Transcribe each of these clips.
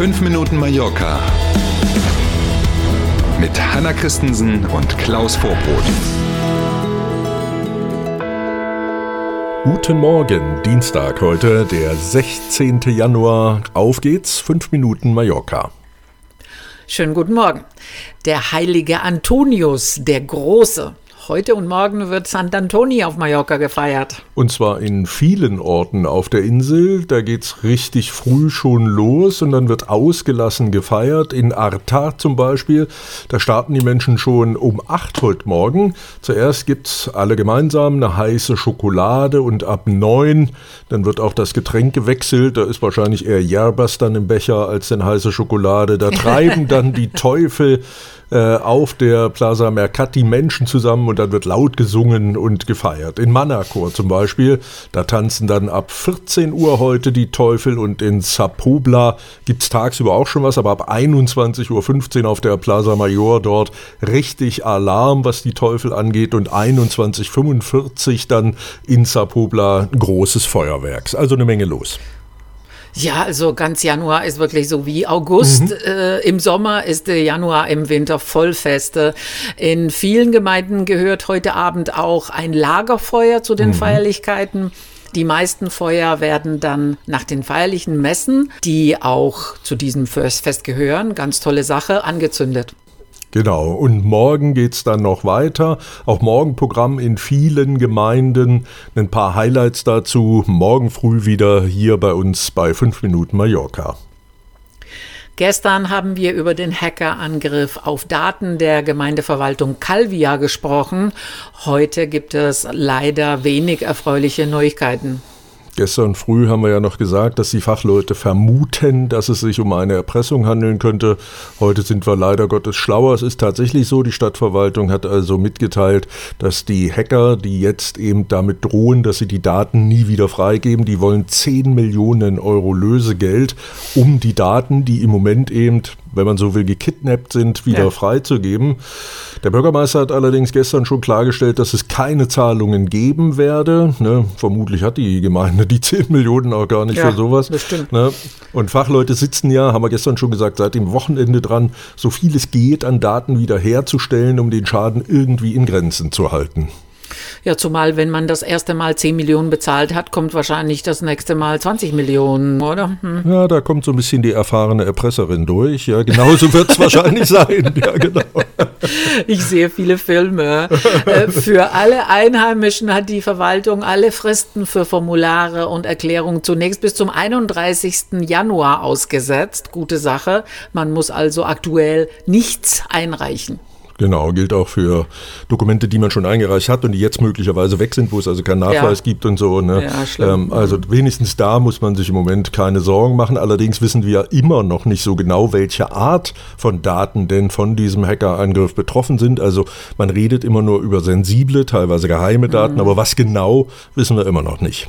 5 Minuten Mallorca mit Hanna Christensen und Klaus Vorbrot. Guten Morgen, Dienstag heute, der 16. Januar. Auf geht's, 5 Minuten Mallorca. Schönen guten Morgen. Der heilige Antonius, der Große, Heute und morgen wird Sant Antoni auf Mallorca gefeiert. Und zwar in vielen Orten auf der Insel. Da geht's richtig früh schon los und dann wird ausgelassen gefeiert. In Arta zum Beispiel, da starten die Menschen schon um 8 heute Morgen. Zuerst gibt's alle gemeinsam eine heiße Schokolade und ab 9 dann wird auch das Getränk gewechselt. Da ist wahrscheinlich eher Yerbas dann im Becher als denn heiße Schokolade. Da treiben dann die Teufel äh, auf der Plaza Mercati Menschen zusammen und dann wird laut gesungen und gefeiert. In Manacor zum Beispiel, da tanzen dann ab 14 Uhr heute die Teufel und in Sapobla gibt es tagsüber auch schon was, aber ab 21.15 Uhr auf der Plaza Mayor dort richtig Alarm, was die Teufel angeht und 21.45 Uhr dann in Sapobla großes Feuerwerk. Also eine Menge los. Ja, also ganz Januar ist wirklich so wie August. Mhm. Äh, Im Sommer ist der Januar, im Winter Vollfeste. In vielen Gemeinden gehört heute Abend auch ein Lagerfeuer zu den mhm. Feierlichkeiten. Die meisten Feuer werden dann nach den feierlichen Messen, die auch zu diesem Fest gehören, ganz tolle Sache, angezündet. Genau, und morgen geht's dann noch weiter. Auch morgen Programm in vielen Gemeinden. Ein paar Highlights dazu. Morgen früh wieder hier bei uns bei 5 Minuten Mallorca. Gestern haben wir über den Hackerangriff auf Daten der Gemeindeverwaltung Calvia gesprochen. Heute gibt es leider wenig erfreuliche Neuigkeiten. Gestern früh haben wir ja noch gesagt, dass die Fachleute vermuten, dass es sich um eine Erpressung handeln könnte. Heute sind wir leider Gottes schlauer. Es ist tatsächlich so, die Stadtverwaltung hat also mitgeteilt, dass die Hacker, die jetzt eben damit drohen, dass sie die Daten nie wieder freigeben, die wollen 10 Millionen Euro Lösegeld, um die Daten, die im Moment eben wenn man so will, gekidnappt sind, wieder ja. freizugeben. Der Bürgermeister hat allerdings gestern schon klargestellt, dass es keine Zahlungen geben werde. Ne, vermutlich hat die Gemeinde die 10 Millionen auch gar nicht ja, für sowas. Bestimmt. Ne? Und Fachleute sitzen ja, haben wir gestern schon gesagt, seit dem Wochenende dran, so viel es geht an Daten wiederherzustellen, um den Schaden irgendwie in Grenzen zu halten. Ja, zumal wenn man das erste Mal 10 Millionen bezahlt hat, kommt wahrscheinlich das nächste Mal 20 Millionen, oder? Hm. Ja, da kommt so ein bisschen die erfahrene Erpresserin durch. Ja, genauso wird es wahrscheinlich sein. Ja, genau. Ich sehe viele Filme. Äh, für alle Einheimischen hat die Verwaltung alle Fristen für Formulare und Erklärungen zunächst bis zum 31. Januar ausgesetzt. Gute Sache. Man muss also aktuell nichts einreichen. Genau, gilt auch für Dokumente, die man schon eingereicht hat und die jetzt möglicherweise weg sind, wo es also keinen Nachweis ja. gibt und so. Ne? Ja. Ähm, also wenigstens da muss man sich im Moment keine Sorgen machen. Allerdings wissen wir immer noch nicht so genau, welche Art von Daten denn von diesem Hackerangriff betroffen sind. Also man redet immer nur über sensible, teilweise geheime Daten, mhm. aber was genau, wissen wir immer noch nicht.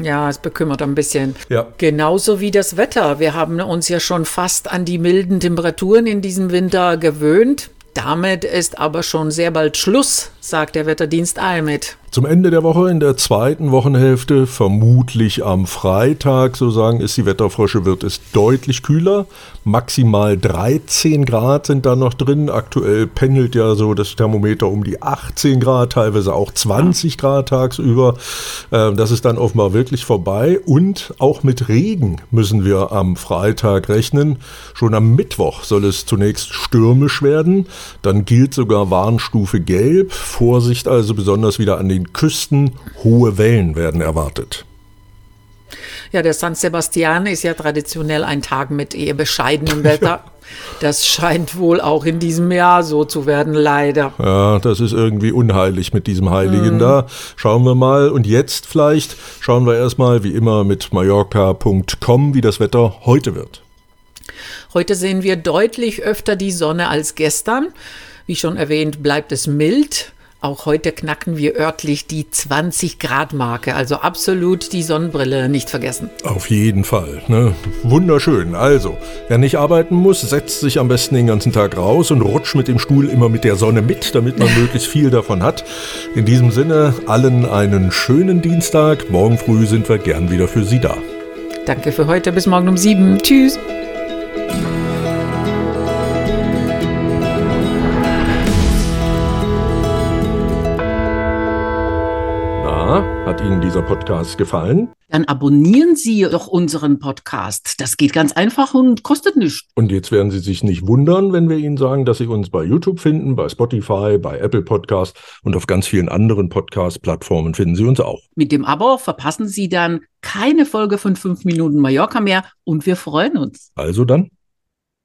Ja, es bekümmert ein bisschen. Ja. Genauso wie das Wetter. Wir haben uns ja schon fast an die milden Temperaturen in diesem Winter gewöhnt. Damit ist aber schon sehr bald Schluss, sagt der Wetterdienst ALMET. Zum Ende der Woche in der zweiten Wochenhälfte, vermutlich am Freitag, so sagen es die Wetterfrösche, wird es deutlich kühler. Maximal 13 Grad sind da noch drin. Aktuell pendelt ja so das Thermometer um die 18 Grad, teilweise auch 20 Grad tagsüber. Ähm, das ist dann offenbar wirklich vorbei. Und auch mit Regen müssen wir am Freitag rechnen. Schon am Mittwoch soll es zunächst stürmisch werden. Dann gilt sogar Warnstufe Gelb. Vorsicht also besonders wieder an den den Küsten hohe Wellen werden erwartet. Ja, der San Sebastian ist ja traditionell ein Tag mit eher bescheidenem Wetter. Das scheint wohl auch in diesem Jahr so zu werden, leider. Ja, das ist irgendwie unheilig mit diesem Heiligen mm. da. Schauen wir mal. Und jetzt vielleicht schauen wir erstmal wie immer mit Mallorca.com, wie das Wetter heute wird. Heute sehen wir deutlich öfter die Sonne als gestern. Wie schon erwähnt, bleibt es mild. Auch heute knacken wir örtlich die 20 Grad Marke, also absolut die Sonnenbrille nicht vergessen. Auf jeden Fall, ne? Wunderschön. Also, wer nicht arbeiten muss, setzt sich am besten den ganzen Tag raus und rutscht mit dem Stuhl immer mit der Sonne mit, damit man möglichst viel davon hat. In diesem Sinne, allen einen schönen Dienstag. Morgen früh sind wir gern wieder für Sie da. Danke für heute. Bis morgen um sieben. Tschüss. Dieser Podcast gefallen? Dann abonnieren Sie doch unseren Podcast. Das geht ganz einfach und kostet nichts. Und jetzt werden Sie sich nicht wundern, wenn wir Ihnen sagen, dass Sie uns bei YouTube finden, bei Spotify, bei Apple Podcast und auf ganz vielen anderen Podcast-Plattformen finden Sie uns auch. Mit dem Abo verpassen Sie dann keine Folge von 5 Minuten Mallorca mehr und wir freuen uns. Also dann,